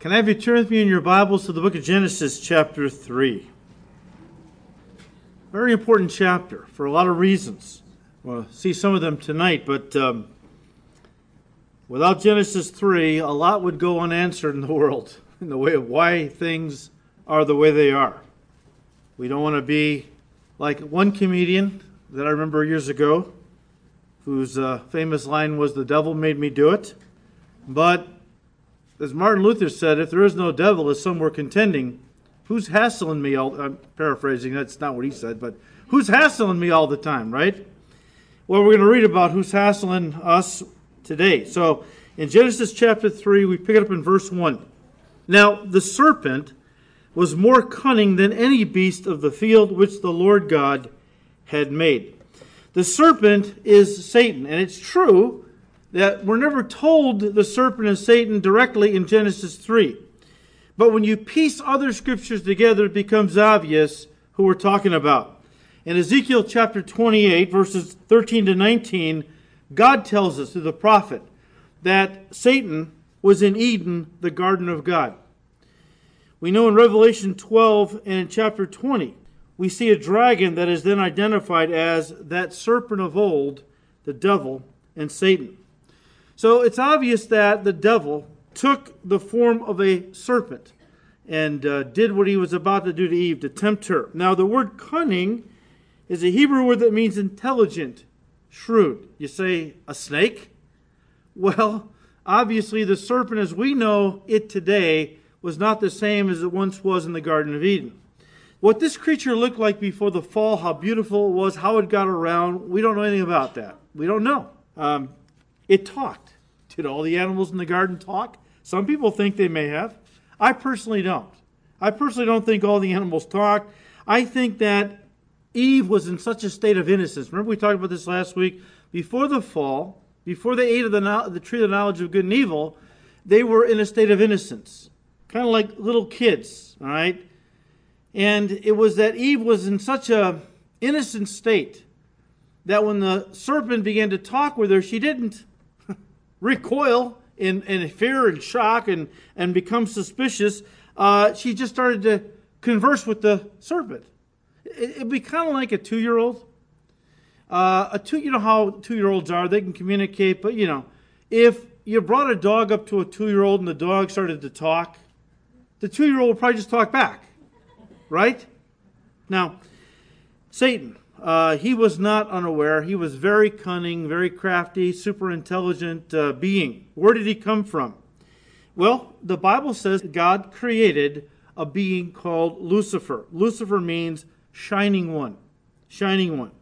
Can I have you turn with me in your Bibles to the book of Genesis, chapter 3? Very important chapter for a lot of reasons. We'll see some of them tonight, but um, without Genesis 3, a lot would go unanswered in the world in the way of why things are the way they are. We don't want to be like one comedian that I remember years ago, whose uh, famous line was, The devil made me do it. But as Martin Luther said, if there is no devil, as some were contending, who's hassling me all I'm paraphrasing, that's not what he said, but who's hassling me all the time, right? Well, we're going to read about who's hassling us today. So in Genesis chapter 3, we pick it up in verse 1. Now, the serpent was more cunning than any beast of the field which the Lord God had made. The serpent is Satan, and it's true that we're never told the serpent is Satan directly in Genesis 3. But when you piece other scriptures together, it becomes obvious who we're talking about. In Ezekiel chapter 28, verses 13 to 19, God tells us through the prophet that Satan was in Eden, the garden of God. We know in Revelation 12 and in chapter 20, we see a dragon that is then identified as that serpent of old, the devil, and Satan. So it's obvious that the devil took the form of a serpent and uh, did what he was about to do to Eve to tempt her. Now, the word cunning is a Hebrew word that means intelligent, shrewd. You say a snake? Well, obviously, the serpent as we know it today was not the same as it once was in the Garden of Eden. What this creature looked like before the fall, how beautiful it was, how it got around, we don't know anything about that. We don't know. Um, it talked. Did all the animals in the garden talk? Some people think they may have. I personally don't. I personally don't think all the animals talk. I think that Eve was in such a state of innocence. Remember, we talked about this last week. Before the fall, before they ate of the, the tree of the knowledge of good and evil, they were in a state of innocence, kind of like little kids, all right? And it was that Eve was in such a innocent state that when the serpent began to talk with her, she didn't recoil in, in fear and shock and, and become suspicious, uh, she just started to converse with the serpent. It, it'd be kind of like a two year old. Uh, a two, you know how two year olds are, they can communicate, but you know, if you brought a dog up to a two year old and the dog started to talk, the two year old would probably just talk back, right? Now, Satan, uh, he was not unaware. He was very cunning, very crafty, super intelligent uh, being. Where did he come from? Well, the Bible says God created a being called Lucifer. Lucifer means shining one. Shining one.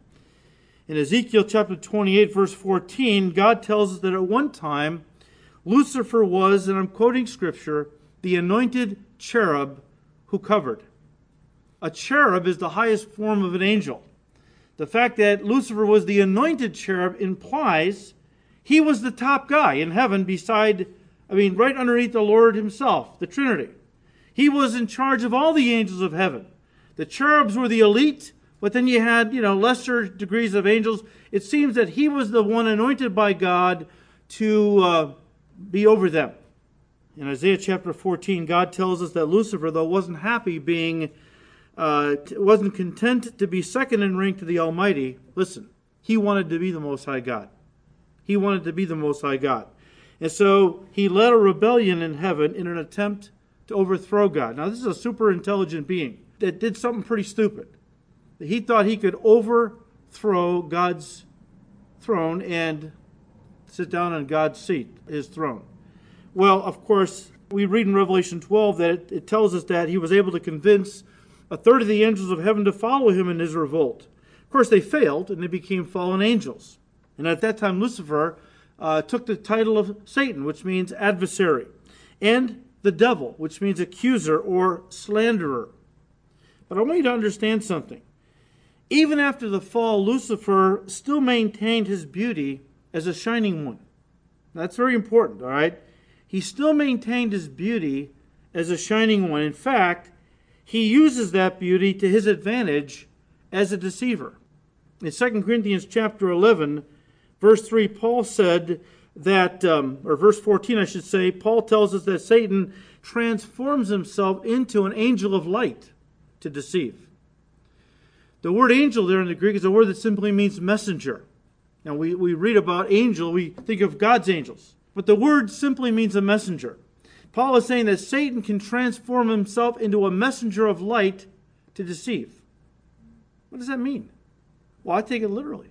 In Ezekiel chapter 28, verse 14, God tells us that at one time, Lucifer was, and I'm quoting scripture, the anointed cherub who covered. A cherub is the highest form of an angel. The fact that Lucifer was the anointed cherub implies he was the top guy in heaven beside, I mean, right underneath the Lord himself, the Trinity. He was in charge of all the angels of heaven. The cherubs were the elite, but then you had, you know, lesser degrees of angels. It seems that he was the one anointed by God to uh, be over them. In Isaiah chapter 14, God tells us that Lucifer, though, wasn't happy being uh, wasn't content to be second in rank to the Almighty. Listen, he wanted to be the Most High God. He wanted to be the Most High God. And so he led a rebellion in heaven in an attempt to overthrow God. Now, this is a super intelligent being that did something pretty stupid. He thought he could overthrow God's throne and sit down on God's seat, his throne. Well, of course, we read in Revelation 12 that it, it tells us that he was able to convince a third of the angels of heaven to follow him in his revolt. Of course, they failed and they became fallen angels. And at that time, Lucifer uh, took the title of Satan, which means adversary, and the devil, which means accuser or slanderer. But I want you to understand something. Even after the fall, Lucifer still maintained his beauty as a shining one. That's very important, all right? He still maintained his beauty as a shining one. In fact, he uses that beauty to his advantage as a deceiver. In 2 Corinthians chapter 11, verse 3, Paul said that, um, or verse 14, I should say, Paul tells us that Satan transforms himself into an angel of light to deceive. The word angel there in the Greek is a word that simply means messenger. Now, we, we read about angel, we think of God's angels, but the word simply means a messenger. Paul is saying that Satan can transform himself into a messenger of light to deceive. What does that mean? Well, I take it literally.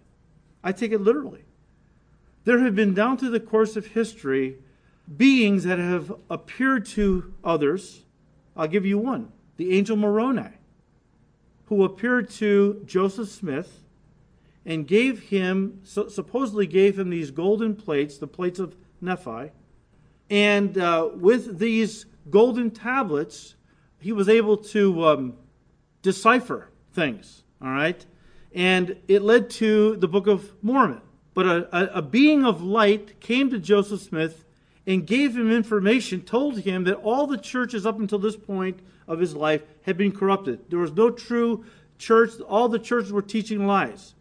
I take it literally. There have been, down through the course of history, beings that have appeared to others. I'll give you one the angel Moroni, who appeared to Joseph Smith and gave him, supposedly gave him these golden plates, the plates of Nephi. And uh, with these golden tablets, he was able to um, decipher things, all right? And it led to the Book of Mormon. But a, a, a being of light came to Joseph Smith and gave him information, told him that all the churches up until this point of his life had been corrupted. There was no true church, all the churches were teaching lies.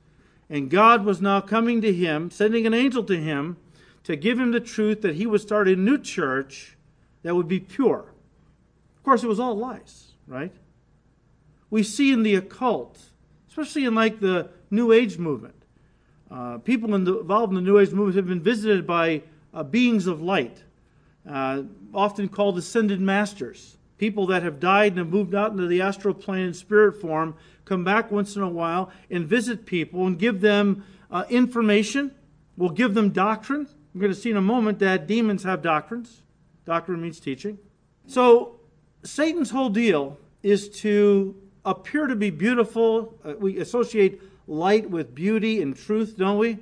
And God was now coming to him, sending an angel to him to give him the truth that he would start a new church that would be pure. Of course, it was all lies, right? We see in the occult, especially in like the New Age movement, uh, people involved in the New Age movement have been visited by uh, beings of light, uh, often called ascended masters. People that have died and have moved out into the astral plane in spirit form come back once in a while and visit people and give them uh, information. We'll give them doctrine. We're going to see in a moment that demons have doctrines. Doctrine means teaching. So Satan's whole deal is to appear to be beautiful. Uh, we associate light with beauty and truth, don't we?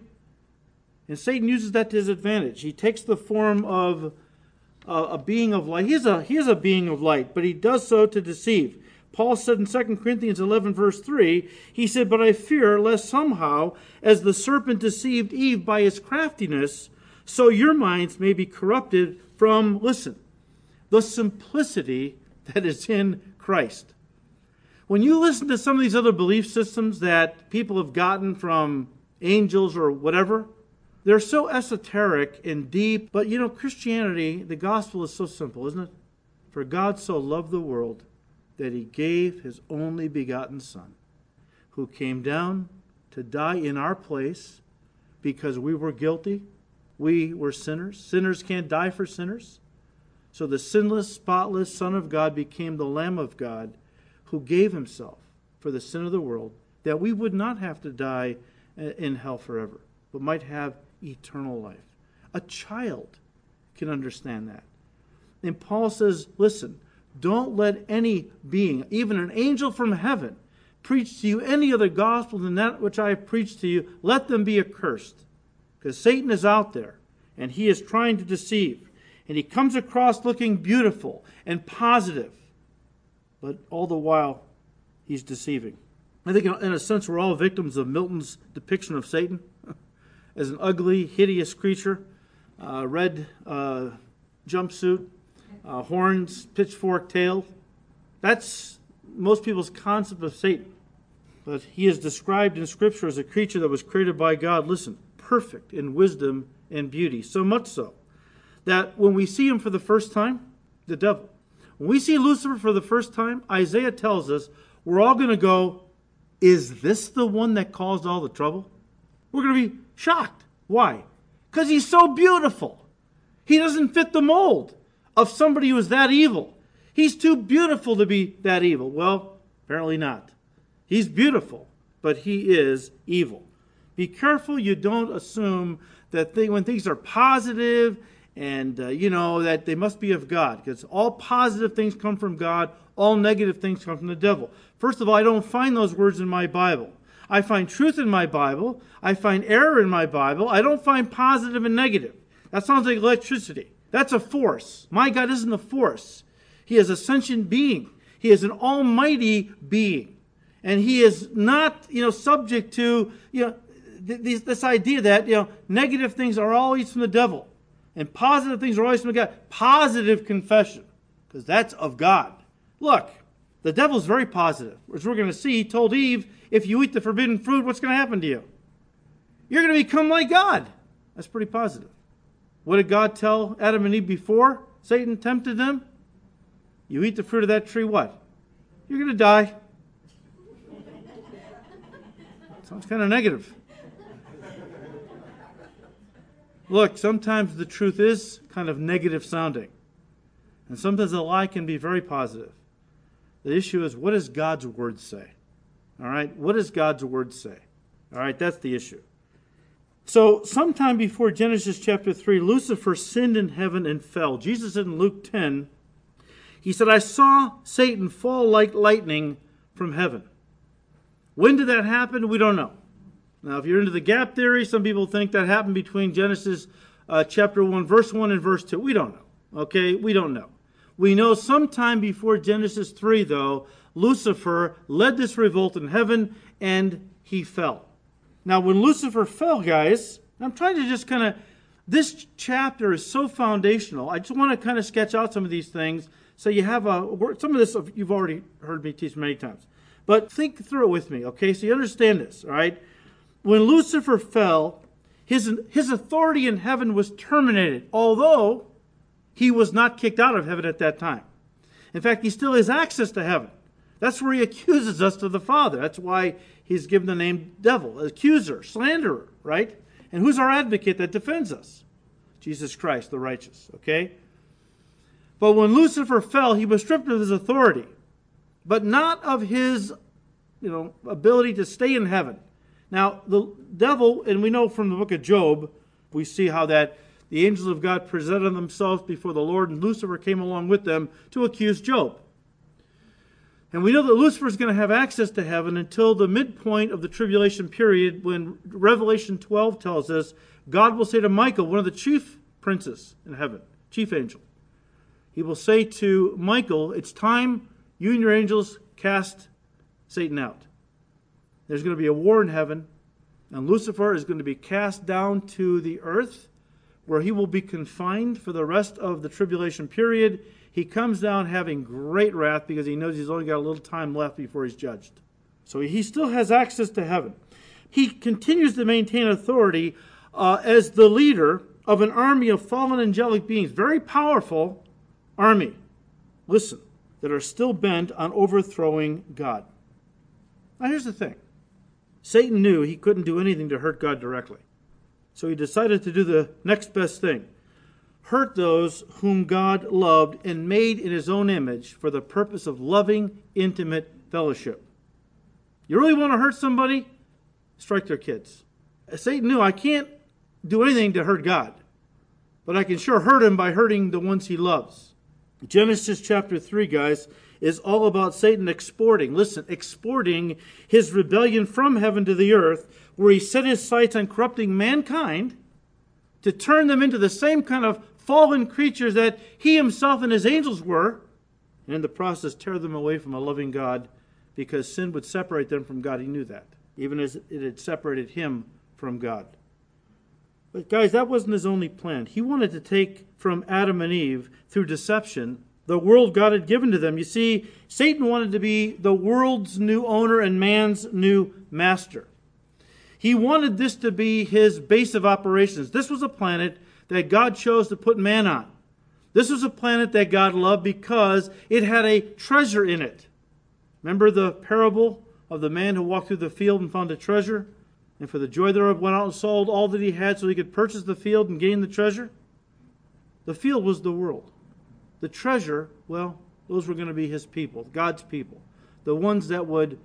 And Satan uses that to his advantage. He takes the form of uh, a being of light. He is, a, he is a being of light, but he does so to deceive. Paul said in 2 Corinthians 11, verse 3, he said, But I fear lest somehow, as the serpent deceived Eve by his craftiness, so your minds may be corrupted from, listen, the simplicity that is in Christ. When you listen to some of these other belief systems that people have gotten from angels or whatever, they're so esoteric and deep. But you know, Christianity, the gospel is so simple, isn't it? For God so loved the world that he gave his only begotten Son, who came down to die in our place because we were guilty. We were sinners. Sinners can't die for sinners. So the sinless, spotless Son of God became the Lamb of God who gave himself for the sin of the world, that we would not have to die uh, in hell forever, but might have eternal life. A child can understand that. And Paul says, listen, don't let any being, even an angel from heaven, preach to you any other gospel than that which I have preached to you. Let them be accursed. Because Satan is out there, and he is trying to deceive. And he comes across looking beautiful and positive but all the while, he's deceiving. I think, in a sense, we're all victims of Milton's depiction of Satan as an ugly, hideous creature, uh, red uh, jumpsuit, uh, horns, pitchfork tail. That's most people's concept of Satan. But he is described in Scripture as a creature that was created by God, listen, perfect in wisdom and beauty. So much so that when we see him for the first time, the devil, when we see Lucifer for the first time, Isaiah tells us we're all going to go, Is this the one that caused all the trouble? We're going to be shocked. Why? Because he's so beautiful. He doesn't fit the mold of somebody who is that evil. He's too beautiful to be that evil. Well, apparently not. He's beautiful, but he is evil. Be careful you don't assume that when things are positive and uh, you know that they must be of God because all positive things come from God, all negative things come from the devil. First of all, I don't find those words in my Bible. I find truth in my Bible, I find error in my Bible. I don't find positive and negative. That sounds like electricity. That's a force. My God isn't a force. He is a sentient being. He is an almighty being. And he is not, you know, subject to, you know, th- this idea that, you know, negative things are always from the devil. And positive things are always from God. Positive confession, because that's of God. Look, the devil's very positive. As we're going to see, he told Eve, if you eat the forbidden fruit, what's going to happen to you? You're going to become like God. That's pretty positive. What did God tell Adam and Eve before Satan tempted them? You eat the fruit of that tree, what? You're going to die. Sounds kind of negative. Look, sometimes the truth is kind of negative sounding, and sometimes a lie can be very positive. The issue is what does God's word say? All right? What does God's word say? All right, that's the issue. So, sometime before Genesis chapter 3, Lucifer sinned in heaven and fell. Jesus said in Luke 10, he said, I saw Satan fall like lightning from heaven. When did that happen? We don't know. Now, if you're into the gap theory, some people think that happened between Genesis uh, chapter 1, verse 1 and verse 2. We don't know. Okay? We don't know. We know sometime before Genesis 3, though, Lucifer led this revolt in heaven and he fell. Now, when Lucifer fell, guys, I'm trying to just kind of, this chapter is so foundational. I just want to kind of sketch out some of these things so you have a, some of this you've already heard me teach many times. But think through it with me, okay? So you understand this, all right? When Lucifer fell, his, his authority in heaven was terminated, although he was not kicked out of heaven at that time. In fact, he still has access to heaven. That's where he accuses us to the Father. That's why he's given the name devil, accuser, slanderer, right? And who's our advocate that defends us? Jesus Christ, the righteous, okay? But when Lucifer fell, he was stripped of his authority, but not of his, you know, ability to stay in heaven. Now, the devil, and we know from the book of Job, we see how that the angels of God presented themselves before the Lord, and Lucifer came along with them to accuse Job. And we know that Lucifer is going to have access to heaven until the midpoint of the tribulation period when Revelation 12 tells us God will say to Michael, one of the chief princes in heaven, chief angel, he will say to Michael, It's time you and your angels cast Satan out. There's going to be a war in heaven, and Lucifer is going to be cast down to the earth where he will be confined for the rest of the tribulation period he comes down having great wrath because he knows he's only got a little time left before he's judged. So he still has access to heaven. He continues to maintain authority uh, as the leader of an army of fallen angelic beings, very powerful army. Listen, that are still bent on overthrowing God. Now, here's the thing Satan knew he couldn't do anything to hurt God directly. So he decided to do the next best thing hurt those whom God loved and made in his own image for the purpose of loving, intimate fellowship. You really want to hurt somebody? Strike their kids. Satan knew I can't do anything to hurt God, but I can sure hurt him by hurting the ones he loves. Genesis chapter 3, guys, is all about Satan exporting, listen, exporting his rebellion from heaven to the earth, where he set his sights on corrupting mankind to turn them into the same kind of fallen creatures that he himself and his angels were, and in the process tear them away from a loving God because sin would separate them from God. He knew that, even as it had separated him from God. But, guys, that wasn't his only plan. He wanted to take from Adam and Eve, through deception, the world God had given to them. You see, Satan wanted to be the world's new owner and man's new master. He wanted this to be his base of operations. This was a planet that God chose to put man on. This was a planet that God loved because it had a treasure in it. Remember the parable of the man who walked through the field and found a treasure? And for the joy thereof went out and sold all that he had so he could purchase the field and gain the treasure? The field was the world. The treasure, well, those were going to be his people, God's people, the ones that would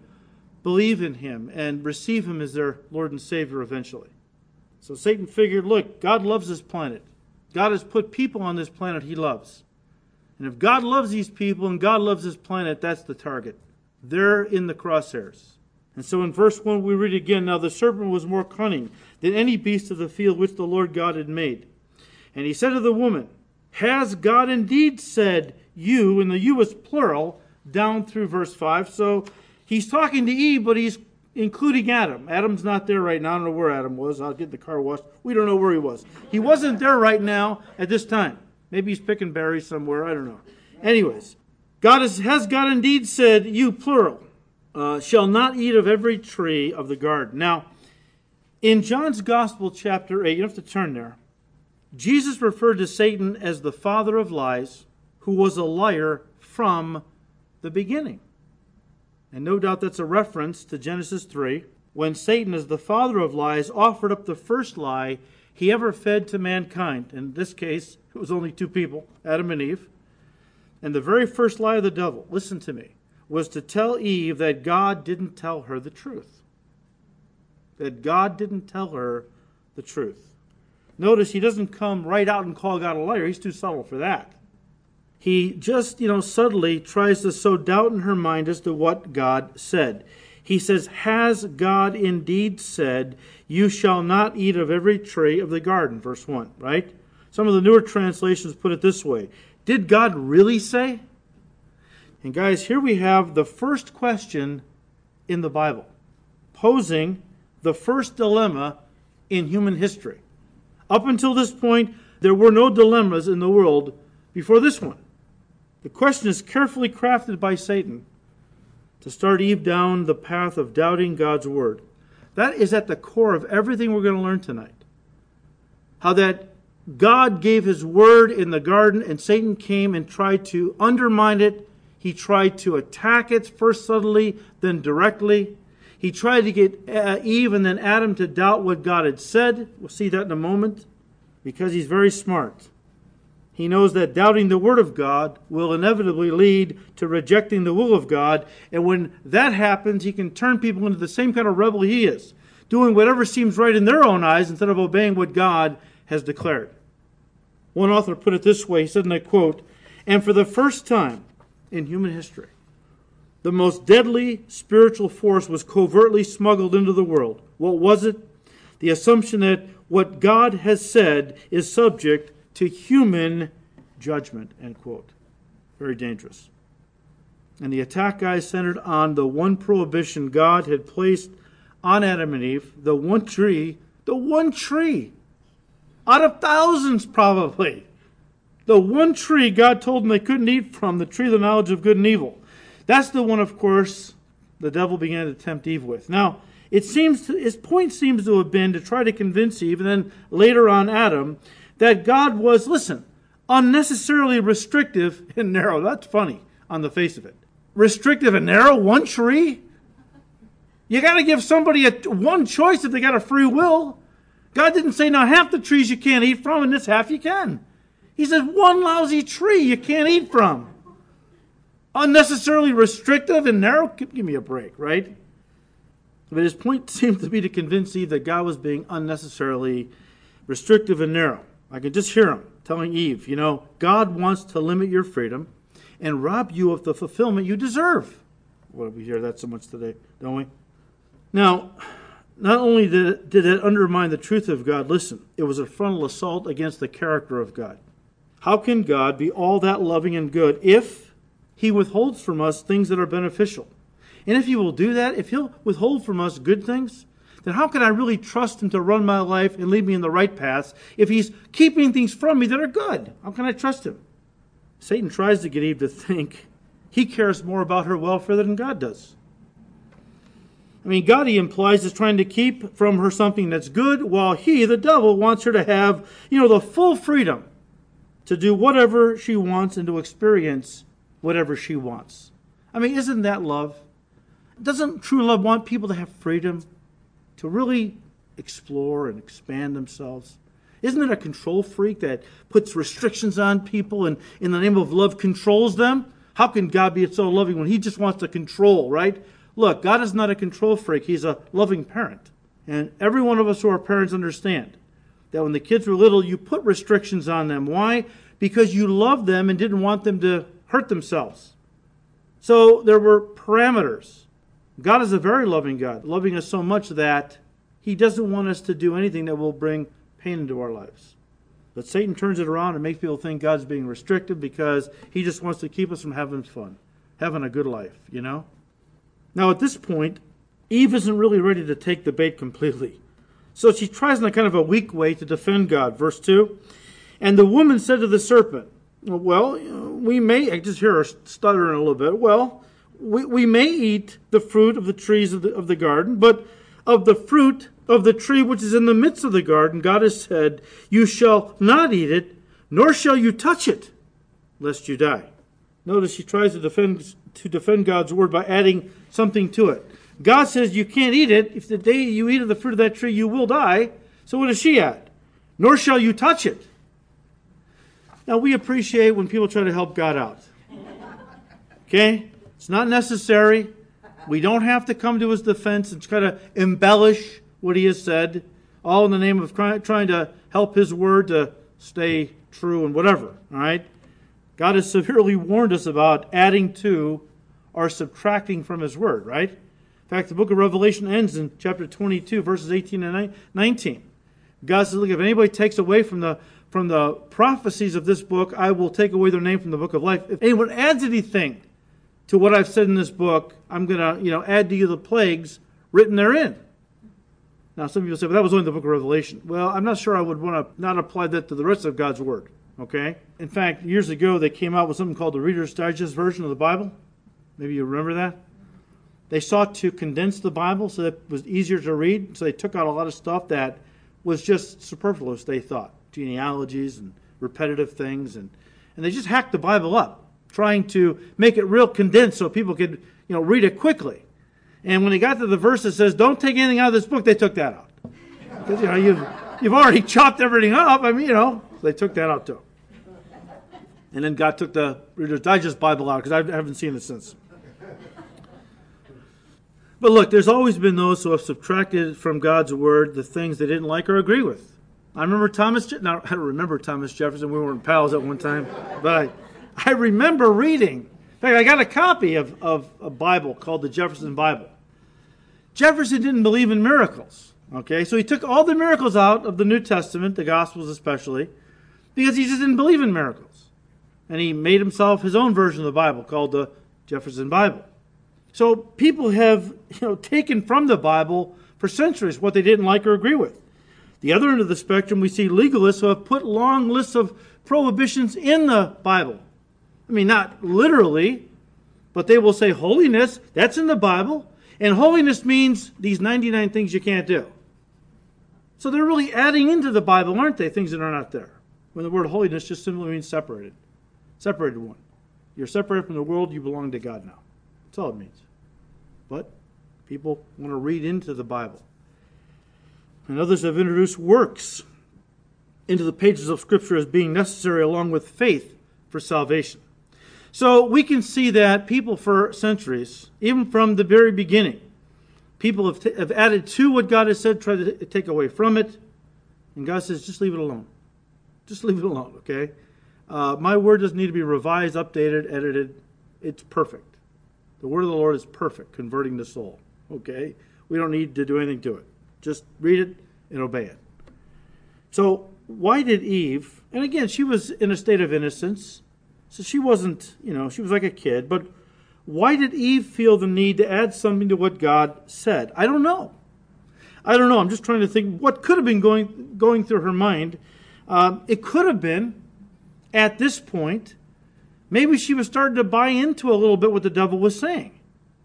believe in him and receive him as their Lord and Savior eventually. So Satan figured, look, God loves this planet. God has put people on this planet he loves. And if God loves these people and God loves this planet, that's the target. They're in the crosshairs. And so in verse 1, we read again Now the serpent was more cunning than any beast of the field which the Lord God had made. And he said to the woman, Has God indeed said you, and the you is plural, down through verse 5. So he's talking to Eve, but he's including Adam. Adam's not there right now. I don't know where Adam was. I'll get the car washed. We don't know where he was. He wasn't there right now at this time. Maybe he's picking berries somewhere. I don't know. Anyways, God is, has God indeed said, you plural, uh, shall not eat of every tree of the garden. Now, in John's Gospel, chapter 8, you have to turn there. Jesus referred to Satan as the father of lies, who was a liar from the beginning. And no doubt that's a reference to Genesis 3, when Satan, as the father of lies, offered up the first lie he ever fed to mankind. In this case, it was only two people, Adam and Eve. And the very first lie of the devil, listen to me, was to tell Eve that God didn't tell her the truth. That God didn't tell her the truth. Notice he doesn't come right out and call God a liar. He's too subtle for that. He just, you know, subtly tries to sow doubt in her mind as to what God said. He says, Has God indeed said, You shall not eat of every tree of the garden? Verse 1, right? Some of the newer translations put it this way Did God really say? And guys, here we have the first question in the Bible, posing the first dilemma in human history. Up until this point, there were no dilemmas in the world before this one. The question is carefully crafted by Satan to start Eve down the path of doubting God's word. That is at the core of everything we're going to learn tonight. How that God gave his word in the garden and Satan came and tried to undermine it. He tried to attack it first subtly, then directly. He tried to get uh, Eve and then Adam to doubt what God had said. We'll see that in a moment because he's very smart. He knows that doubting the Word of God will inevitably lead to rejecting the will of God. And when that happens, he can turn people into the same kind of rebel he is, doing whatever seems right in their own eyes instead of obeying what God has declared. One author put it this way he said, and I quote, And for the first time in human history, the most deadly spiritual force was covertly smuggled into the world. What was it? The assumption that what God has said is subject to human judgment, end quote. Very dangerous. And the attack, guys, centered on the one prohibition God had placed on Adam and Eve, the one tree, the one tree, out of thousands probably. The one tree God told them they couldn't eat from, the tree of the knowledge of good and evil. That's the one, of course, the devil began to tempt Eve with. Now, it seems to, his point seems to have been to try to convince Eve, and then later on Adam, that God was, listen, unnecessarily restrictive and narrow. That's funny on the face of it. Restrictive and narrow, one tree? You got to give somebody a, one choice if they got a free will. God didn't say, now half the trees you can't eat from, and this half you can. He said, one lousy tree you can't eat from unnecessarily restrictive and narrow. Give me a break, right? But his point seemed to be to convince Eve that God was being unnecessarily restrictive and narrow. I could just hear him telling Eve, you know, God wants to limit your freedom and rob you of the fulfillment you deserve. Well, we hear that so much today, don't we? Now, not only did it, did it undermine the truth of God, listen, it was a frontal assault against the character of God. How can God be all that loving and good if he withholds from us things that are beneficial. And if he will do that, if he'll withhold from us good things, then how can I really trust him to run my life and lead me in the right paths if he's keeping things from me that are good? How can I trust him? Satan tries to get Eve to think he cares more about her welfare than God does. I mean, God, he implies, is trying to keep from her something that's good, while he, the devil, wants her to have, you know, the full freedom to do whatever she wants and to experience whatever she wants. I mean, isn't that love? Doesn't true love want people to have freedom to really explore and expand themselves? Isn't it a control freak that puts restrictions on people and in the name of love controls them? How can God be so loving when he just wants to control, right? Look, God is not a control freak, he's a loving parent. And every one of us who are parents understand that when the kids were little, you put restrictions on them. Why? Because you loved them and didn't want them to hurt themselves. So there were parameters. God is a very loving God, loving us so much that he doesn't want us to do anything that will bring pain into our lives. But Satan turns it around and makes people think God's being restrictive because he just wants to keep us from having fun, having a good life, you know? Now, at this point, Eve isn't really ready to take the bait completely. So she tries in a kind of a weak way to defend God. Verse 2 And the woman said to the serpent, well, we may, I just hear her stuttering a little bit. Well, we, we may eat the fruit of the trees of the, of the garden, but of the fruit of the tree which is in the midst of the garden, God has said, You shall not eat it, nor shall you touch it, lest you die. Notice she tries to defend, to defend God's word by adding something to it. God says you can't eat it. If the day you eat of the fruit of that tree, you will die. So what does she add? Nor shall you touch it. Now, we appreciate when people try to help God out. Okay? It's not necessary. We don't have to come to his defense and try to embellish what he has said, all in the name of trying to help his word to stay true and whatever. All right? God has severely warned us about adding to or subtracting from his word, right? In fact, the book of Revelation ends in chapter 22, verses 18 and 19. God says, Look, if anybody takes away from the from the prophecies of this book, I will take away their name from the book of life. If anyone adds anything to what I've said in this book, I'm going to, you know, add to you the plagues written therein. Now, some people say, well, that was only the book of Revelation. Well, I'm not sure I would want to not apply that to the rest of God's Word. Okay? In fact, years ago, they came out with something called the Reader's Digest version of the Bible. Maybe you remember that? They sought to condense the Bible so that it was easier to read. So they took out a lot of stuff that was just superfluous, they thought genealogies and repetitive things. And, and they just hacked the Bible up, trying to make it real condensed so people could you know, read it quickly. And when they got to the verse that says, don't take anything out of this book, they took that out. Because, you know, you've, you've already chopped everything up. I mean, you know, they took that out too. And then God took the Reader's Digest Bible out because I haven't seen it since. But look, there's always been those who have subtracted from God's word the things they didn't like or agree with. I remember Thomas. Je- now I remember Thomas Jefferson. We weren't pals at one time, but I, I remember reading. In fact, I got a copy of, of a Bible called the Jefferson Bible. Jefferson didn't believe in miracles. Okay, so he took all the miracles out of the New Testament, the Gospels especially, because he just didn't believe in miracles. And he made himself his own version of the Bible called the Jefferson Bible. So people have you know, taken from the Bible for centuries what they didn't like or agree with. The other end of the spectrum, we see legalists who have put long lists of prohibitions in the Bible. I mean, not literally, but they will say holiness, that's in the Bible, and holiness means these 99 things you can't do. So they're really adding into the Bible, aren't they? Things that are not there. When the word holiness just simply means separated. Separated one. You're separated from the world, you belong to God now. That's all it means. But people want to read into the Bible. And others have introduced works into the pages of Scripture as being necessary along with faith for salvation. So we can see that people for centuries, even from the very beginning, people have, t- have added to what God has said, tried to take away from it. And God says, just leave it alone. Just leave it alone, okay? Uh, my word doesn't need to be revised, updated, edited. It's perfect. The word of the Lord is perfect, converting the soul, okay? We don't need to do anything to it. Just read it and obey it. So, why did Eve, and again, she was in a state of innocence, so she wasn't, you know, she was like a kid, but why did Eve feel the need to add something to what God said? I don't know. I don't know. I'm just trying to think what could have been going, going through her mind. Um, it could have been, at this point, maybe she was starting to buy into a little bit what the devil was saying.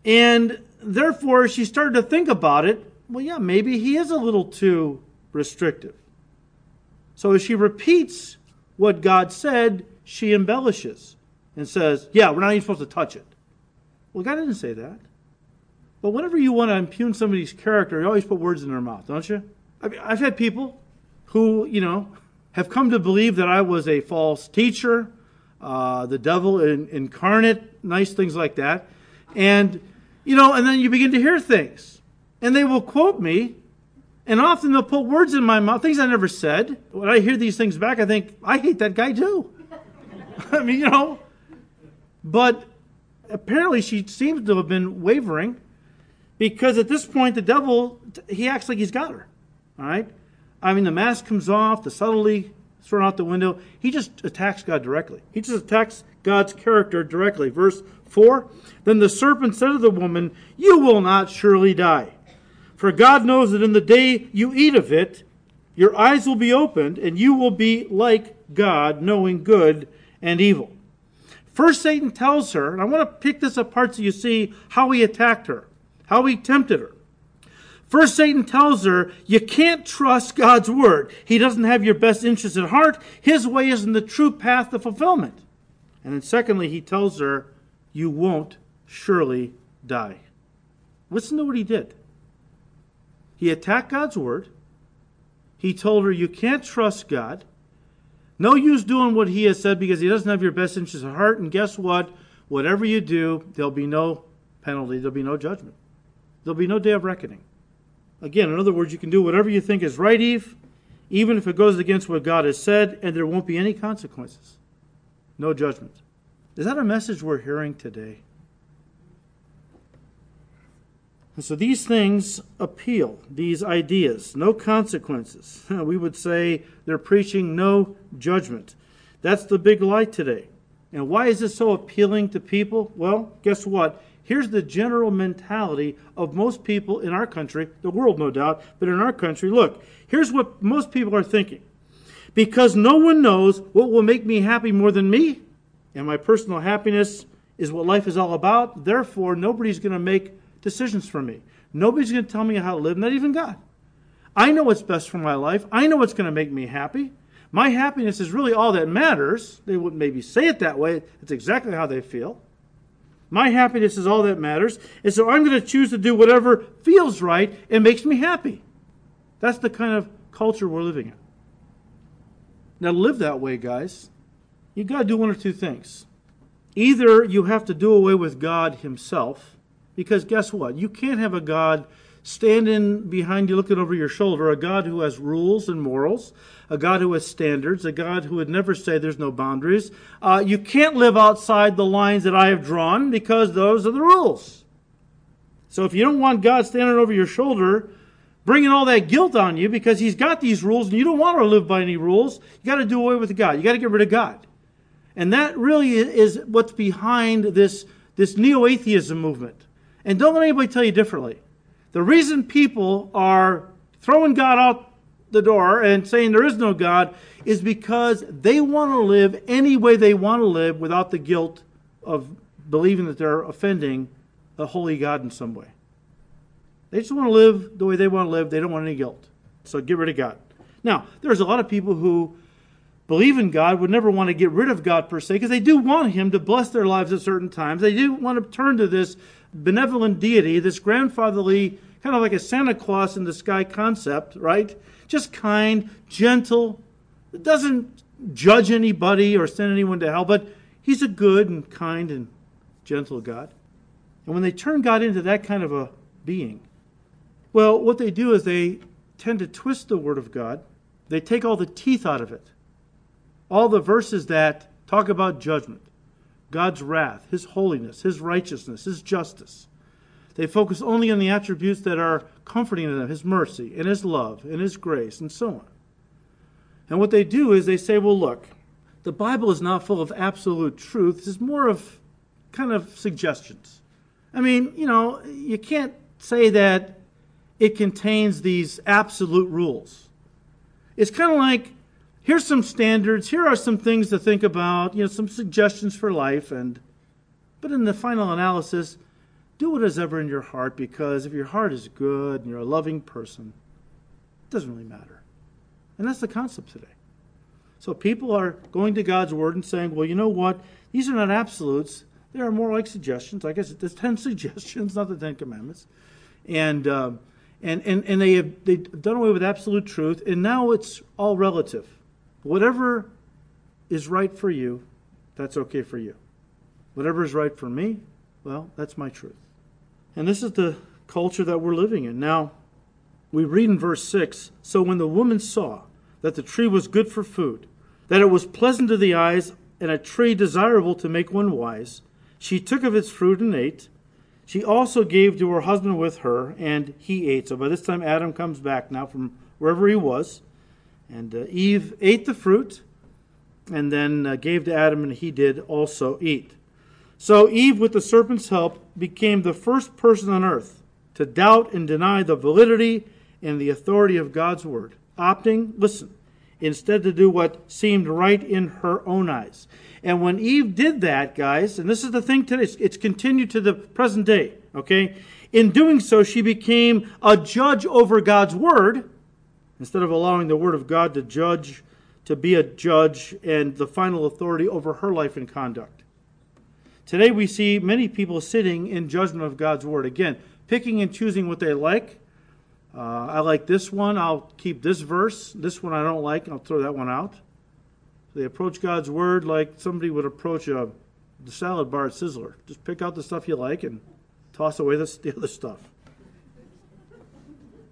And therefore, she started to think about it well, yeah, maybe he is a little too restrictive. So as she repeats what God said, she embellishes and says, yeah, we're not even supposed to touch it. Well, God didn't say that. But whenever you want to impugn somebody's character, you always put words in their mouth, don't you? I mean, I've had people who, you know, have come to believe that I was a false teacher, uh, the devil in, incarnate, nice things like that. And, you know, and then you begin to hear things and they will quote me, and often they'll put words in my mouth, things I never said. When I hear these things back, I think, I hate that guy too. I mean, you know. But apparently she seems to have been wavering because at this point the devil, he acts like he's got her. All right? I mean, the mask comes off, the subtlety thrown out the window. He just attacks God directly. He just attacks God's character directly. Verse 4 Then the serpent said to the woman, You will not surely die. For God knows that in the day you eat of it, your eyes will be opened, and you will be like God, knowing good and evil. First, Satan tells her, and I want to pick this apart so you see how he attacked her, how he tempted her. First, Satan tells her, you can't trust God's word. He doesn't have your best interests at heart. His way isn't the true path to fulfillment. And then, secondly, he tells her, you won't surely die. Listen to what he did. He attacked God's word. He told her, You can't trust God. No use doing what he has said because he doesn't have your best interests at heart. And guess what? Whatever you do, there'll be no penalty, there'll be no judgment. There'll be no day of reckoning. Again, in other words, you can do whatever you think is right, Eve, even if it goes against what God has said, and there won't be any consequences. No judgment. Is that a message we're hearing today? And so these things appeal, these ideas, no consequences. We would say they're preaching no judgment. That's the big lie today. And why is this so appealing to people? Well, guess what? Here's the general mentality of most people in our country, the world no doubt, but in our country. Look, here's what most people are thinking. Because no one knows what will make me happy more than me, and my personal happiness is what life is all about, therefore, nobody's going to make decisions for me. Nobody's going to tell me how to live, not even God. I know what's best for my life. I know what's going to make me happy. My happiness is really all that matters. They wouldn't maybe say it that way. It's exactly how they feel. My happiness is all that matters. And so I'm going to choose to do whatever feels right and makes me happy. That's the kind of culture we're living in. Now, to live that way, guys, you've got to do one or two things. Either you have to do away with God Himself, because guess what? You can't have a God standing behind you looking over your shoulder, a God who has rules and morals, a God who has standards, a God who would never say there's no boundaries. Uh, you can't live outside the lines that I have drawn because those are the rules. So if you don't want God standing over your shoulder, bringing all that guilt on you because he's got these rules and you don't want to live by any rules, you got to do away with God. You got to get rid of God. And that really is what's behind this, this neo atheism movement. And don't let anybody tell you differently. The reason people are throwing God out the door and saying there is no God is because they want to live any way they want to live without the guilt of believing that they're offending a holy God in some way. They just want to live the way they want to live. They don't want any guilt. So get rid of God. Now, there's a lot of people who believe in God would never want to get rid of God per se because they do want Him to bless their lives at certain times. They do want to turn to this benevolent deity, this grandfatherly, kind of like a Santa Claus in the sky concept, right? Just kind, gentle, doesn't judge anybody or send anyone to hell, but he's a good and kind and gentle God. And when they turn God into that kind of a being, well, what they do is they tend to twist the Word of God. They take all the teeth out of it. All the verses that talk about judgment, God's wrath, His holiness, His righteousness, His justice. They focus only on the attributes that are comforting to them His mercy and His love and His grace and so on. And what they do is they say, well, look, the Bible is not full of absolute truth. It's more of kind of suggestions. I mean, you know, you can't say that it contains these absolute rules. It's kind of like here's some standards, here are some things to think about, you know, some suggestions for life and but in the final analysis, do what is ever in your heart because if your heart is good and you're a loving person, it doesn't really matter. And that's the concept today. So people are going to God's word and saying, well, you know what? These are not absolutes. They are more like suggestions. I guess there's 10 suggestions, not the 10 commandments. And, um, and, and, and they have they've done away with absolute truth, and now it's all relative. Whatever is right for you, that's okay for you. Whatever is right for me, well, that's my truth. And this is the culture that we're living in. Now, we read in verse 6 So when the woman saw that the tree was good for food, that it was pleasant to the eyes, and a tree desirable to make one wise, she took of its fruit and ate. She also gave to her husband with her, and he ate. So by this time, Adam comes back now from wherever he was. And uh, Eve ate the fruit and then uh, gave to Adam, and he did also eat. So Eve, with the serpent's help, became the first person on earth to doubt and deny the validity and the authority of God's word, opting, listen, instead to do what seemed right in her own eyes. And when Eve did that, guys, and this is the thing today, it's, it's continued to the present day. Okay? In doing so, she became a judge over God's word instead of allowing the word of God to judge, to be a judge and the final authority over her life and conduct. Today we see many people sitting in judgment of God's word. Again, picking and choosing what they like. Uh, I like this one, I'll keep this verse. This one I don't like, I'll throw that one out. They approach God's word like somebody would approach a the salad bar at Sizzler. Just pick out the stuff you like and toss away the, the other stuff.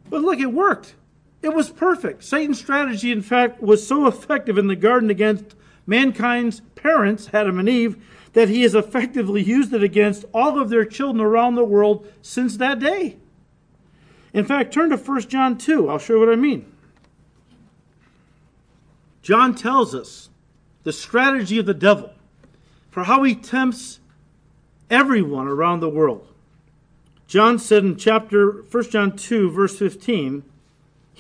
But look, it worked. It was perfect. Satan's strategy, in fact, was so effective in the garden against mankind's parents, Adam and Eve, that he has effectively used it against all of their children around the world since that day. In fact, turn to 1 John 2. I'll show you what I mean. John tells us the strategy of the devil for how he tempts everyone around the world. John said in chapter 1 John 2 verse 15,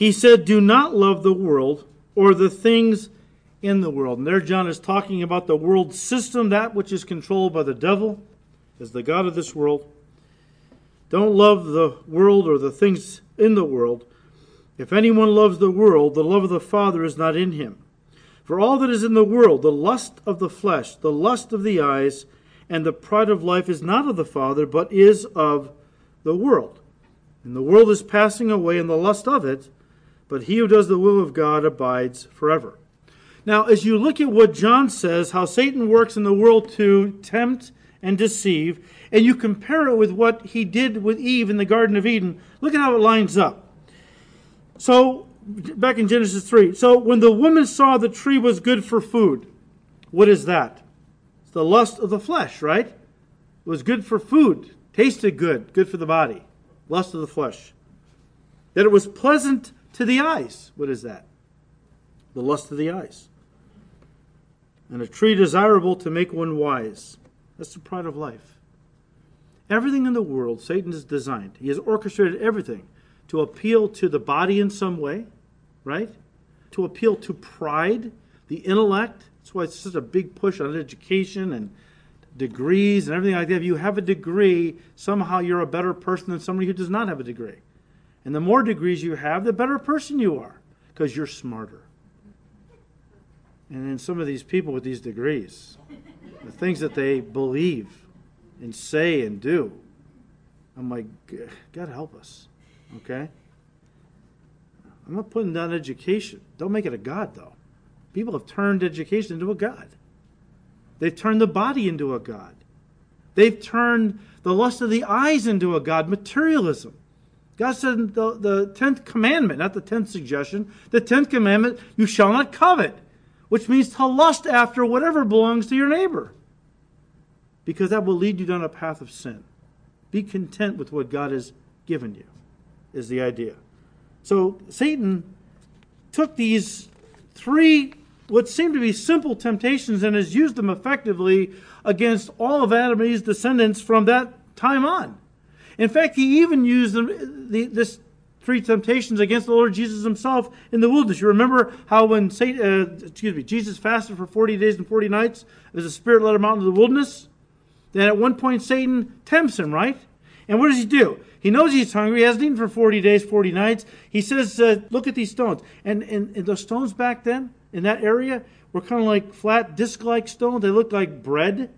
he said, "Do not love the world or the things in the world." And there John is talking about the world system, that which is controlled by the devil as the god of this world. Don't love the world or the things in the world. If anyone loves the world, the love of the Father is not in him. For all that is in the world, the lust of the flesh, the lust of the eyes, and the pride of life is not of the Father, but is of the world. And the world is passing away, and the lust of it, but he who does the will of God abides forever. Now, as you look at what John says, how Satan works in the world to tempt and deceive, and you compare it with what he did with Eve in the Garden of Eden, look at how it lines up. So, back in Genesis 3. So when the woman saw the tree was good for food, what is that? It's the lust of the flesh, right? It was good for food, tasted good, good for the body. Lust of the flesh. That it was pleasant to the eyes. What is that? The lust of the eyes. And a tree desirable to make one wise. That's the pride of life. Everything in the world Satan has designed. He has orchestrated everything to appeal to the body in some way, right? To appeal to pride, the intellect. That's why it's such a big push on education and degrees and everything like that. If you have a degree, somehow you're a better person than somebody who does not have a degree. And the more degrees you have, the better person you are because you're smarter. And then some of these people with these degrees, the things that they believe and say and do, I'm like, God help us. Okay? I'm not putting down education. Don't make it a God, though. People have turned education into a God. They've turned the body into a God. They've turned the lust of the eyes into a God, materialism. God said the, the 10th commandment, not the 10th suggestion, the 10th commandment, you shall not covet, which means to lust after whatever belongs to your neighbor. Because that will lead you down a path of sin. Be content with what God has given you is the idea. So Satan took these three, what seemed to be simple temptations, and has used them effectively against all of Adam and Eve's descendants from that time on. In fact, he even used them, the, this three temptations against the Lord Jesus himself in the wilderness. You remember how when Satan, uh, excuse me, Jesus fasted for 40 days and 40 nights as the Spirit led him out into the wilderness? Then at one point Satan tempts him, right? And what does he do? He knows he's hungry. He hasn't eaten for 40 days, 40 nights. He says, uh, Look at these stones. And, and, and those stones back then, in that area, were kind of like flat, disc like stones. They looked like bread.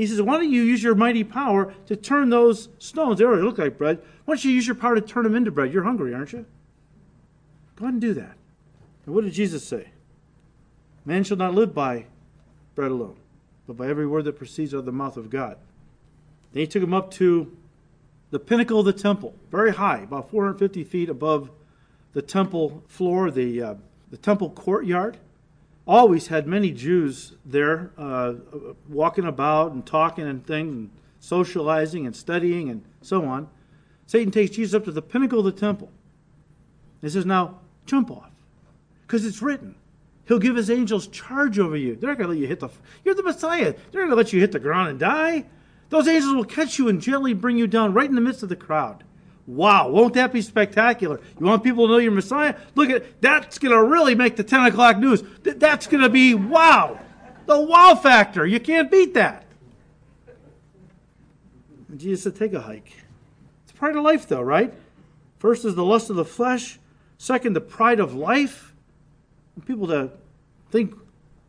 He says, Why don't you use your mighty power to turn those stones? They already look like bread. Why don't you use your power to turn them into bread? You're hungry, aren't you? Go ahead and do that. And what did Jesus say? Man shall not live by bread alone, but by every word that proceeds out of the mouth of God. Then he took him up to the pinnacle of the temple, very high, about 450 feet above the temple floor, the, uh, the temple courtyard. Always had many Jews there uh, walking about and talking and things, and socializing and studying and so on. Satan takes Jesus up to the pinnacle of the temple. He says, Now jump off, because it's written. He'll give his angels charge over you. They're not going to let you hit the. You're the Messiah. They're not going to let you hit the ground and die. Those angels will catch you and gently bring you down right in the midst of the crowd. Wow, won't that be spectacular? You want people to know you're Messiah? Look at that's going to really make the 10 o'clock news. That's going to be wow. The wow factor. You can't beat that. And Jesus said, Take a hike. It's pride of life, though, right? First is the lust of the flesh. Second, the pride of life. People that think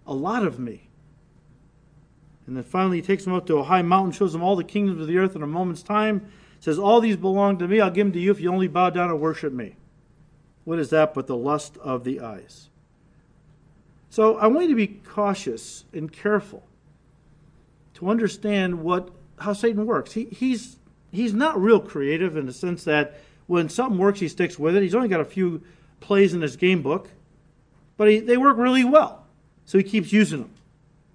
a lot of me. And then finally, he takes them up to a high mountain, shows them all the kingdoms of the earth in a moment's time, says, All these belong to me. I'll give them to you if you only bow down and worship me. What is that but the lust of the eyes? So I want you to be cautious and careful to understand what how Satan works. He, he's he's not real creative in the sense that when something works, he sticks with it. He's only got a few plays in his game book, but he, they work really well. So he keeps using them.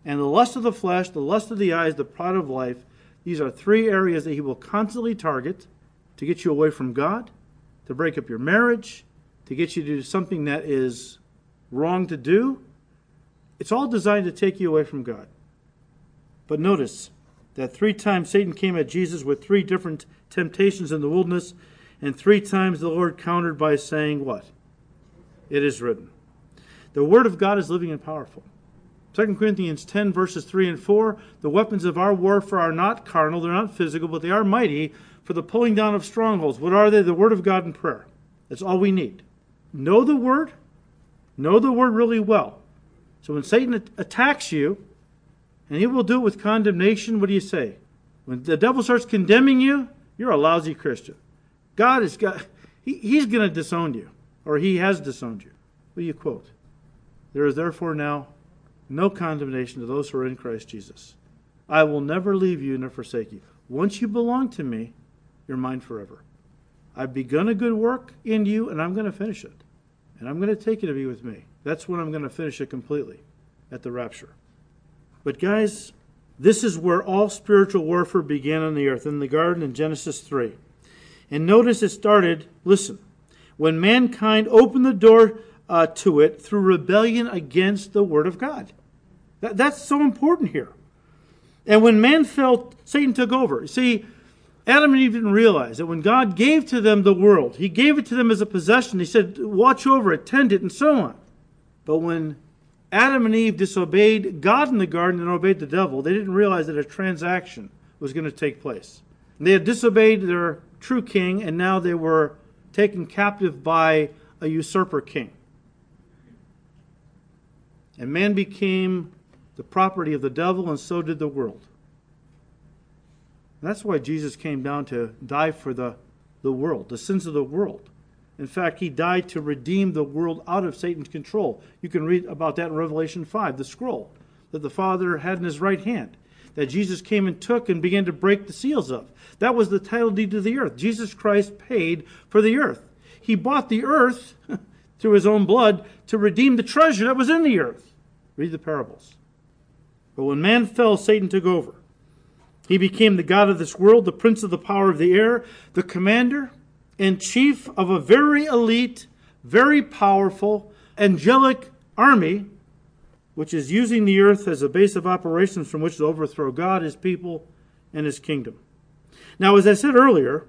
And the lust of the flesh, the lust of the eyes, the pride of life, these are three areas that he will constantly target to get you away from God, to break up your marriage, to get you to do something that is wrong to do, it's all designed to take you away from God. But notice that three times Satan came at Jesus with three different temptations in the wilderness, and three times the Lord countered by saying, What? It is written. The Word of God is living and powerful. 2 Corinthians 10, verses 3 and 4 The weapons of our warfare are not carnal, they're not physical, but they are mighty for the pulling down of strongholds. What are they? The Word of God and prayer. That's all we need. Know the Word, know the Word really well. So when Satan attacks you, and he will do it with condemnation, what do you say? When the devil starts condemning you, you're a lousy Christian. God is got, he, he's going to disown you, or he has disowned you. What do you quote? There is therefore now no condemnation to those who are in Christ Jesus. I will never leave you nor forsake you. Once you belong to me, you're mine forever. I've begun a good work in you, and I'm going to finish it. And I'm going to take you to be with me. That's when I'm going to finish it completely at the rapture. But, guys, this is where all spiritual warfare began on the earth, in the garden in Genesis 3. And notice it started, listen, when mankind opened the door uh, to it through rebellion against the Word of God. That, that's so important here. And when man fell, Satan took over. See, Adam and Eve didn't realize that when God gave to them the world, He gave it to them as a possession. He said, watch over it, tend it, and so on. But when Adam and Eve disobeyed God in the garden and obeyed the devil, they didn't realize that a transaction was going to take place. They had disobeyed their true king, and now they were taken captive by a usurper king. And man became the property of the devil, and so did the world. That's why Jesus came down to die for the, the world, the sins of the world. In fact, he died to redeem the world out of Satan's control. You can read about that in Revelation 5, the scroll that the Father had in his right hand, that Jesus came and took and began to break the seals of. That was the title deed to the earth. Jesus Christ paid for the earth. He bought the earth through his own blood to redeem the treasure that was in the earth. Read the parables. But when man fell, Satan took over. He became the God of this world, the prince of the power of the air, the commander and chief of a very elite, very powerful, angelic army, which is using the earth as a base of operations from which to overthrow God, his people, and his kingdom. Now, as I said earlier,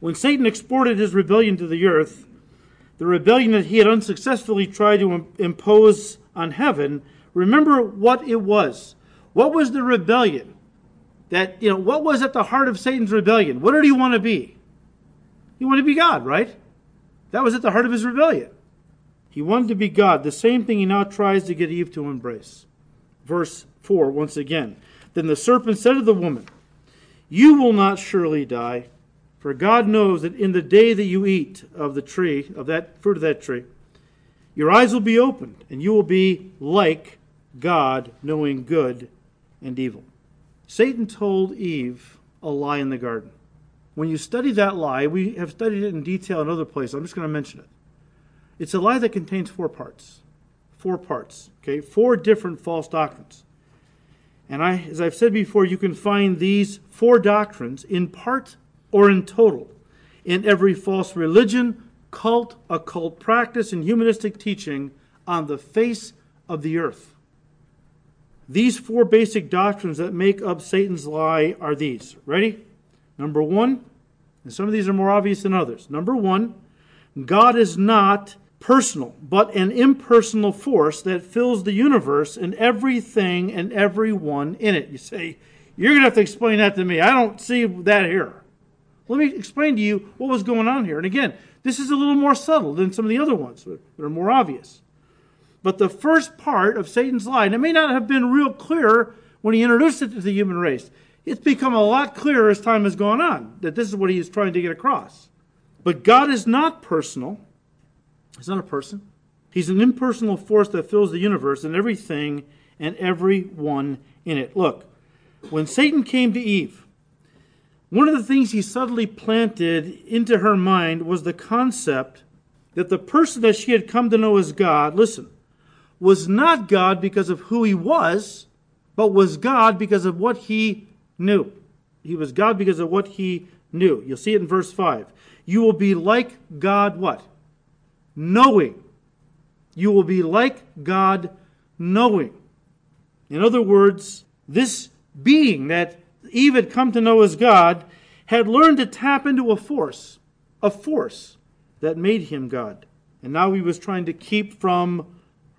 when Satan exported his rebellion to the earth, the rebellion that he had unsuccessfully tried to impose on heaven, remember what it was. What was the rebellion? That, you know, what was at the heart of Satan's rebellion? What did he want to be? He wanted to be God, right? That was at the heart of his rebellion. He wanted to be God, the same thing he now tries to get Eve to embrace. Verse 4, once again. Then the serpent said to the woman, You will not surely die, for God knows that in the day that you eat of the tree, of that fruit of that tree, your eyes will be opened, and you will be like God, knowing good and evil. Satan told Eve a lie in the garden. When you study that lie, we have studied it in detail in other places. I'm just going to mention it. It's a lie that contains four parts. Four parts, okay? Four different false doctrines. And I, as I've said before, you can find these four doctrines in part or in total in every false religion, cult, occult practice, and humanistic teaching on the face of the earth. These four basic doctrines that make up Satan's lie are these. Ready? Number one, and some of these are more obvious than others. Number one, God is not personal, but an impersonal force that fills the universe and everything and everyone in it. You say, You're going to have to explain that to me. I don't see that here. Let me explain to you what was going on here. And again, this is a little more subtle than some of the other ones that are more obvious. But the first part of Satan's lie, and it may not have been real clear when he introduced it to the human race, it's become a lot clearer as time has gone on that this is what he is trying to get across. But God is not personal. He's not a person. He's an impersonal force that fills the universe and everything and everyone in it. Look, when Satan came to Eve, one of the things he subtly planted into her mind was the concept that the person that she had come to know as God, listen, was not God because of who he was, but was God because of what he knew. He was God because of what he knew. You'll see it in verse 5. You will be like God what? Knowing. You will be like God knowing. In other words, this being that Eve had come to know as God had learned to tap into a force, a force that made him God. And now he was trying to keep from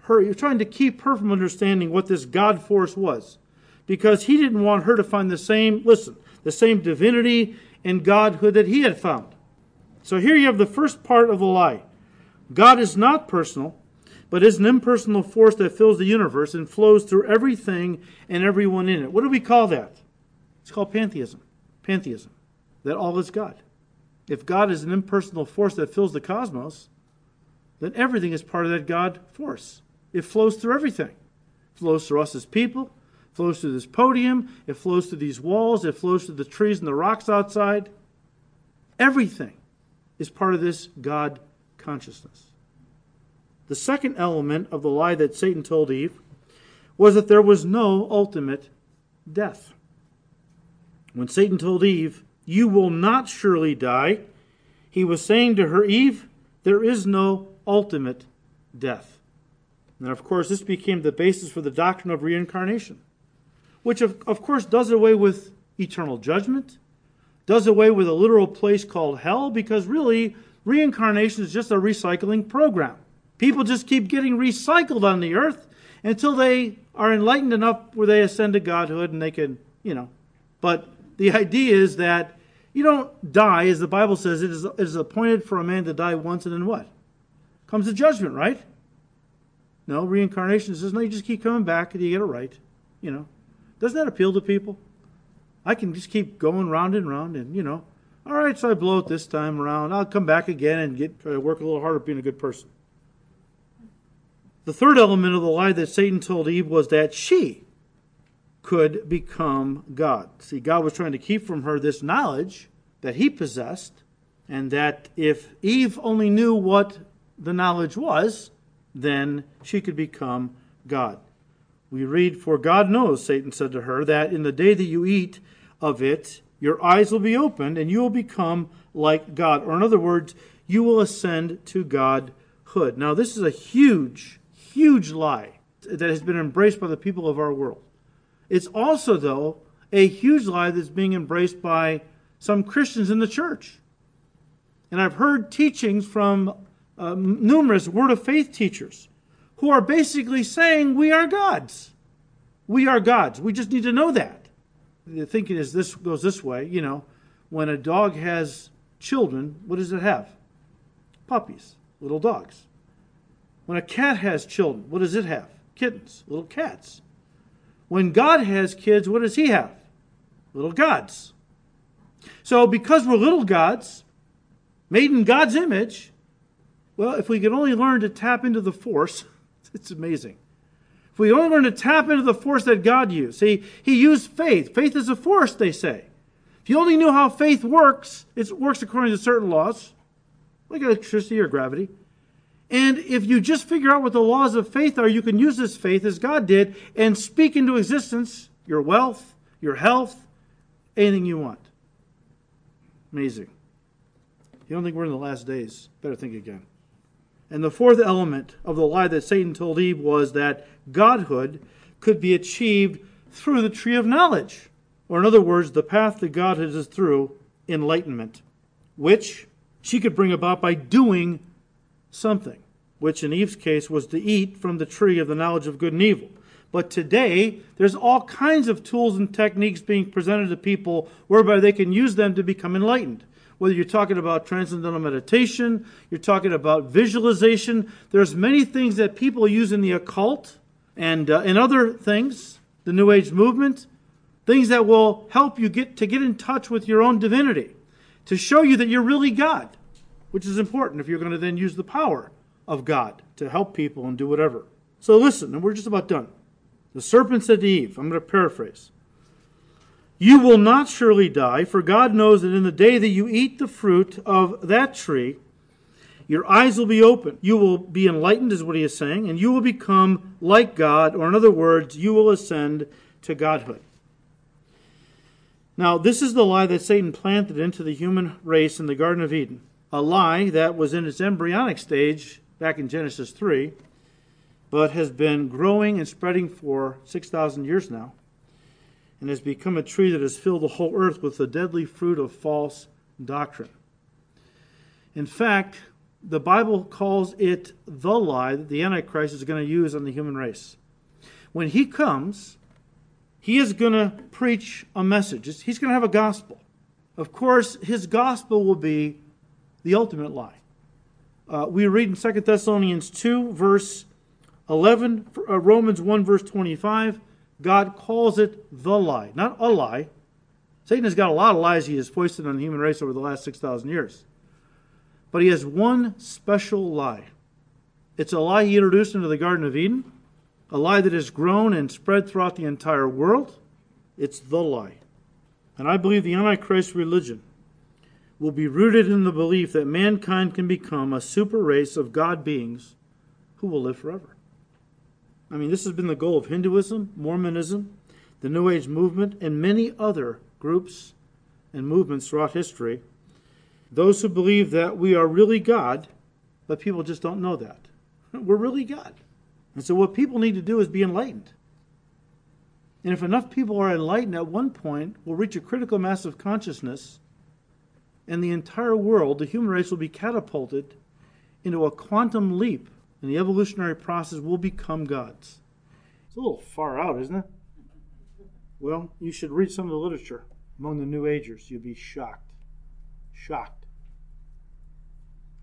her, he was trying to keep her from understanding what this God force was. Because he didn't want her to find the same, listen, the same divinity and godhood that he had found. So here you have the first part of the lie. God is not personal, but is an impersonal force that fills the universe and flows through everything and everyone in it. What do we call that? It's called pantheism. Pantheism. That all is God. If God is an impersonal force that fills the cosmos, then everything is part of that God force. It flows through everything. It flows through us as people, flows through this podium, it flows through these walls, it flows through the trees and the rocks outside. Everything is part of this God consciousness. The second element of the lie that Satan told Eve was that there was no ultimate death. When Satan told Eve, You will not surely die, he was saying to her, Eve, there is no ultimate death. And of course, this became the basis for the doctrine of reincarnation, which of, of course does away with eternal judgment, does away with a literal place called hell, because really, reincarnation is just a recycling program. People just keep getting recycled on the earth until they are enlightened enough where they ascend to godhood and they can, you know. But the idea is that you don't die, as the Bible says, it is, it is appointed for a man to die once and then what? Comes the judgment, right? No, reincarnation says, no, you just keep coming back and you get it right. You know. Doesn't that appeal to people? I can just keep going round and round and, you know, all right, so I blow it this time around. I'll come back again and get try to work a little harder being a good person. The third element of the lie that Satan told Eve was that she could become God. See, God was trying to keep from her this knowledge that he possessed, and that if Eve only knew what the knowledge was, then she could become God. We read, For God knows, Satan said to her, that in the day that you eat of it, your eyes will be opened, and you will become like God. Or, in other words, you will ascend to Godhood. Now, this is a huge huge lie that has been embraced by the people of our world. It's also, though, a huge lie that's being embraced by some Christians in the church. And I've heard teachings from uh, numerous Word of Faith teachers who are basically saying we are gods. We are gods. We just need to know that. The thinking is this goes this way, you know, when a dog has children, what does it have? Puppies, little dogs. When a cat has children, what does it have? Kittens, little cats. When God has kids, what does he have? Little gods. So, because we're little gods, made in God's image, well, if we could only learn to tap into the force, it's amazing. If we only learn to tap into the force that God used. See, he used faith. Faith is a force, they say. If you only knew how faith works, it works according to certain laws, like electricity or gravity. And if you just figure out what the laws of faith are, you can use this faith as God did and speak into existence your wealth, your health, anything you want. Amazing. You don't think we're in the last days? Better think again. And the fourth element of the lie that Satan told Eve was that godhood could be achieved through the tree of knowledge. Or, in other words, the path to godhood is through enlightenment, which she could bring about by doing something, which in Eve's case was to eat from the tree of the knowledge of good and evil. But today, there's all kinds of tools and techniques being presented to people whereby they can use them to become enlightened. Whether you're talking about transcendental meditation, you're talking about visualization, there's many things that people use in the occult and uh, in other things, the New Age movement, things that will help you get to get in touch with your own divinity, to show you that you're really God, which is important if you're going to then use the power of God to help people and do whatever. So listen, and we're just about done. The serpent said to Eve, I'm going to paraphrase. You will not surely die, for God knows that in the day that you eat the fruit of that tree, your eyes will be open. You will be enlightened, is what he is saying, and you will become like God, or in other words, you will ascend to godhood. Now, this is the lie that Satan planted into the human race in the Garden of Eden, a lie that was in its embryonic stage back in Genesis 3, but has been growing and spreading for 6,000 years now and has become a tree that has filled the whole earth with the deadly fruit of false doctrine. In fact, the Bible calls it the lie that the Antichrist is going to use on the human race. When he comes, he is going to preach a message. He's going to have a gospel. Of course, his gospel will be the ultimate lie. Uh, we read in 2 Thessalonians 2, verse 11, uh, Romans 1, verse 25, God calls it the lie, not a lie. Satan has got a lot of lies he has foisted on the human race over the last 6,000 years. But he has one special lie. It's a lie he introduced into the Garden of Eden, a lie that has grown and spread throughout the entire world. It's the lie. And I believe the Antichrist religion will be rooted in the belief that mankind can become a super race of God beings who will live forever. I mean, this has been the goal of Hinduism, Mormonism, the New Age movement, and many other groups and movements throughout history. Those who believe that we are really God, but people just don't know that. We're really God. And so, what people need to do is be enlightened. And if enough people are enlightened, at one point, we'll reach a critical mass of consciousness, and the entire world, the human race, will be catapulted into a quantum leap and the evolutionary process will become gods. It's a little far out, isn't it? Well, you should read some of the literature among the New Agers. You'll be shocked. Shocked.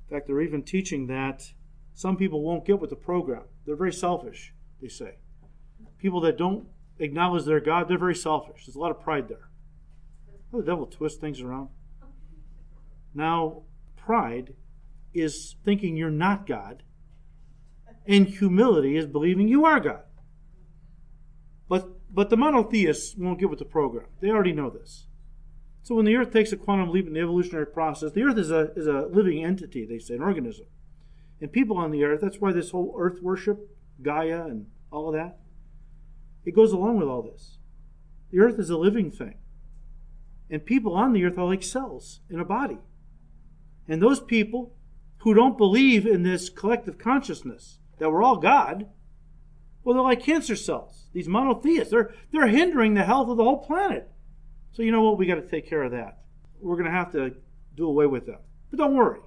In fact, they're even teaching that some people won't get with the program. They're very selfish, they say. People that don't acknowledge their God, they're very selfish. There's a lot of pride there. Oh, the devil twists things around. Now, pride is thinking you're not God and humility is believing you are God. But, but the monotheists won't get with the program. They already know this. So when the earth takes a quantum leap in the evolutionary process, the earth is a, is a living entity, they say, an organism. And people on the earth, that's why this whole earth worship, Gaia, and all of that, it goes along with all this. The earth is a living thing. And people on the earth are like cells in a body. And those people who don't believe in this collective consciousness, that we're all God, well, they're like cancer cells. These monotheists, they're, they're hindering the health of the whole planet. So you know what? We got to take care of that. We're going to have to do away with them. But don't worry.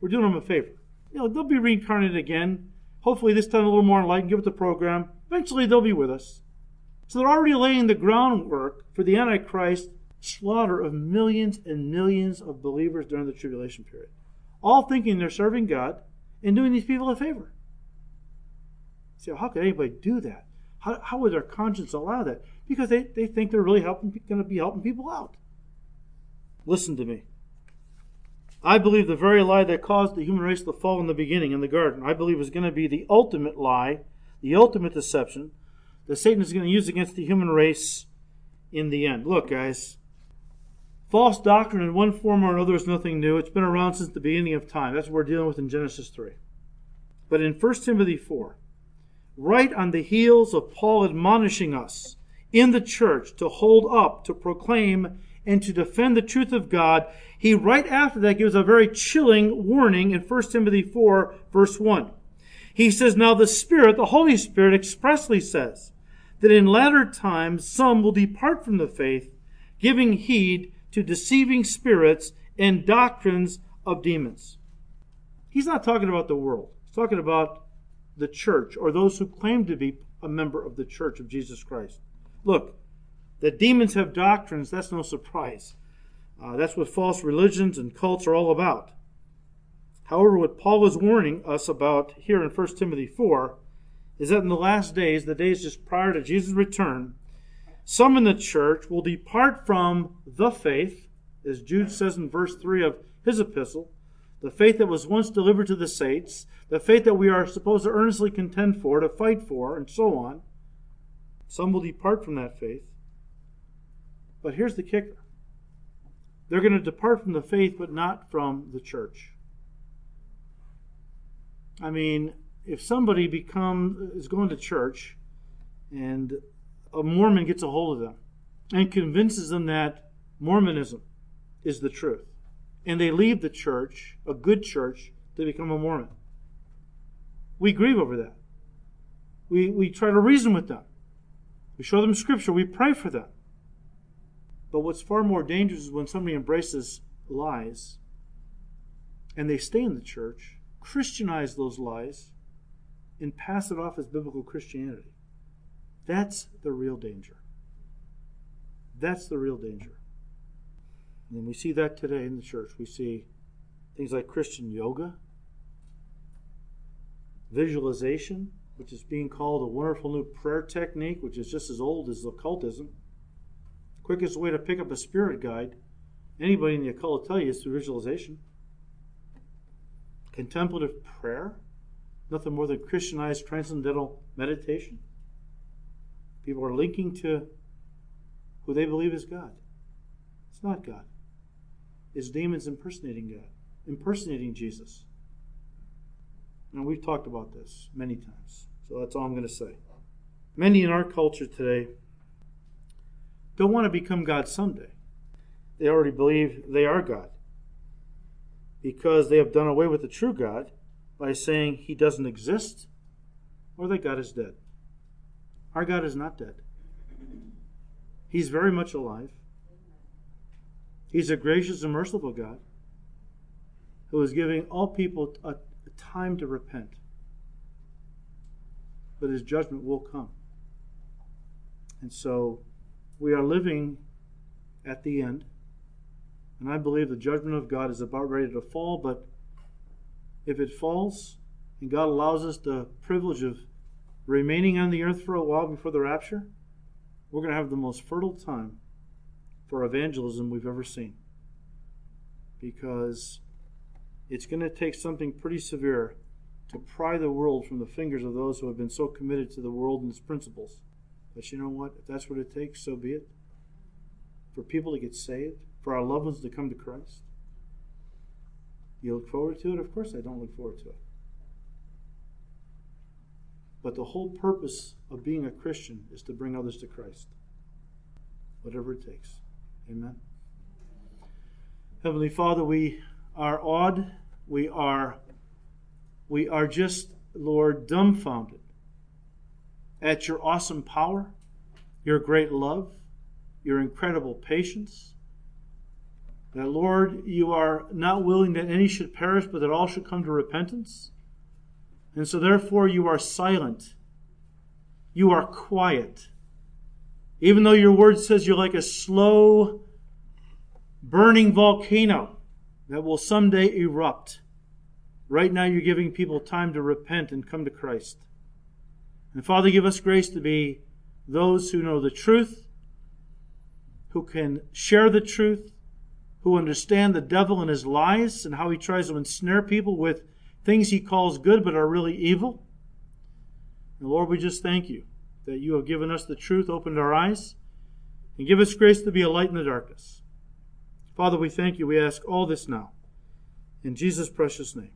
We're doing them a favor. You know, they'll be reincarnated again. Hopefully this time a little more enlightened, give it the program. Eventually they'll be with us. So they're already laying the groundwork for the Antichrist slaughter of millions and millions of believers during the tribulation period. All thinking they're serving God and doing these people a favor. Say, how could anybody do that? How, how would their conscience allow that? Because they, they think they're really helping, going to be helping people out. Listen to me. I believe the very lie that caused the human race to fall in the beginning in the garden, I believe is going to be the ultimate lie, the ultimate deception that Satan is going to use against the human race in the end. Look, guys, false doctrine in one form or another is nothing new. It's been around since the beginning of time. That's what we're dealing with in Genesis 3. But in 1 Timothy 4, right on the heels of Paul admonishing us in the church to hold up, to proclaim, and to defend the truth of God, he right after that gives a very chilling warning in 1 Timothy 4, verse 1. He says, Now the Spirit, the Holy Spirit, expressly says that in latter times some will depart from the faith, giving heed to deceiving spirits and doctrines of demons. He's not talking about the world. He's talking about the church or those who claim to be a member of the church of Jesus Christ. Look, that demons have doctrines, that's no surprise. Uh, that's what false religions and cults are all about. However, what Paul is warning us about here in 1 Timothy 4 is that in the last days, the days just prior to Jesus' return, some in the church will depart from the faith, as Jude says in verse 3 of his epistle, the faith that was once delivered to the saints, the faith that we are supposed to earnestly contend for, to fight for, and so on. Some will depart from that faith. But here's the kicker they're going to depart from the faith, but not from the church. I mean, if somebody become is going to church and a Mormon gets a hold of them and convinces them that Mormonism is the truth, and they leave the church, a good church, to become a Mormon. We grieve over that. We, we try to reason with them. We show them scripture. We pray for them. But what's far more dangerous is when somebody embraces lies and they stay in the church, Christianize those lies, and pass it off as biblical Christianity. That's the real danger. That's the real danger. And we see that today in the church. We see things like Christian yoga, visualization, which is being called a wonderful new prayer technique, which is just as old as occultism. Quickest way to pick up a spirit guide, anybody in the occult will tell you, is through visualization. Contemplative prayer, nothing more than Christianized transcendental meditation. People are linking to who they believe is God. It's not God. It's demons impersonating God, impersonating Jesus. And we've talked about this many times. So that's all I'm going to say. Many in our culture today don't want to become God someday. They already believe they are God because they have done away with the true God by saying he doesn't exist or that God is dead. Our God is not dead. He's very much alive. He's a gracious and merciful God who is giving all people a, time to repent. But his judgment will come. And so we are living at the end. And I believe the judgment of God is about ready to fall. But if it falls, and God allows us the privilege of remaining on the earth for a while before the rapture, we're going to have the most fertile time for evangelism we've ever seen. Because it's going to take something pretty severe to pry the world from the fingers of those who have been so committed to the world and its principles. But you know what? If that's what it takes, so be it. For people to get saved, for our loved ones to come to Christ. You look forward to it? Of course, I don't look forward to it. But the whole purpose of being a Christian is to bring others to Christ, whatever it takes. Amen. Heavenly Father, we are awed. We are, we are just, Lord, dumbfounded at your awesome power, your great love, your incredible patience. That, Lord, you are not willing that any should perish, but that all should come to repentance. And so, therefore, you are silent. You are quiet. Even though your word says you're like a slow burning volcano that will someday erupt. Right now, you're giving people time to repent and come to Christ. And Father, give us grace to be those who know the truth, who can share the truth, who understand the devil and his lies and how he tries to ensnare people with things he calls good but are really evil. And Lord, we just thank you that you have given us the truth, opened our eyes, and give us grace to be a light in the darkness. Father, we thank you. We ask all this now. In Jesus' precious name,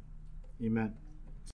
amen.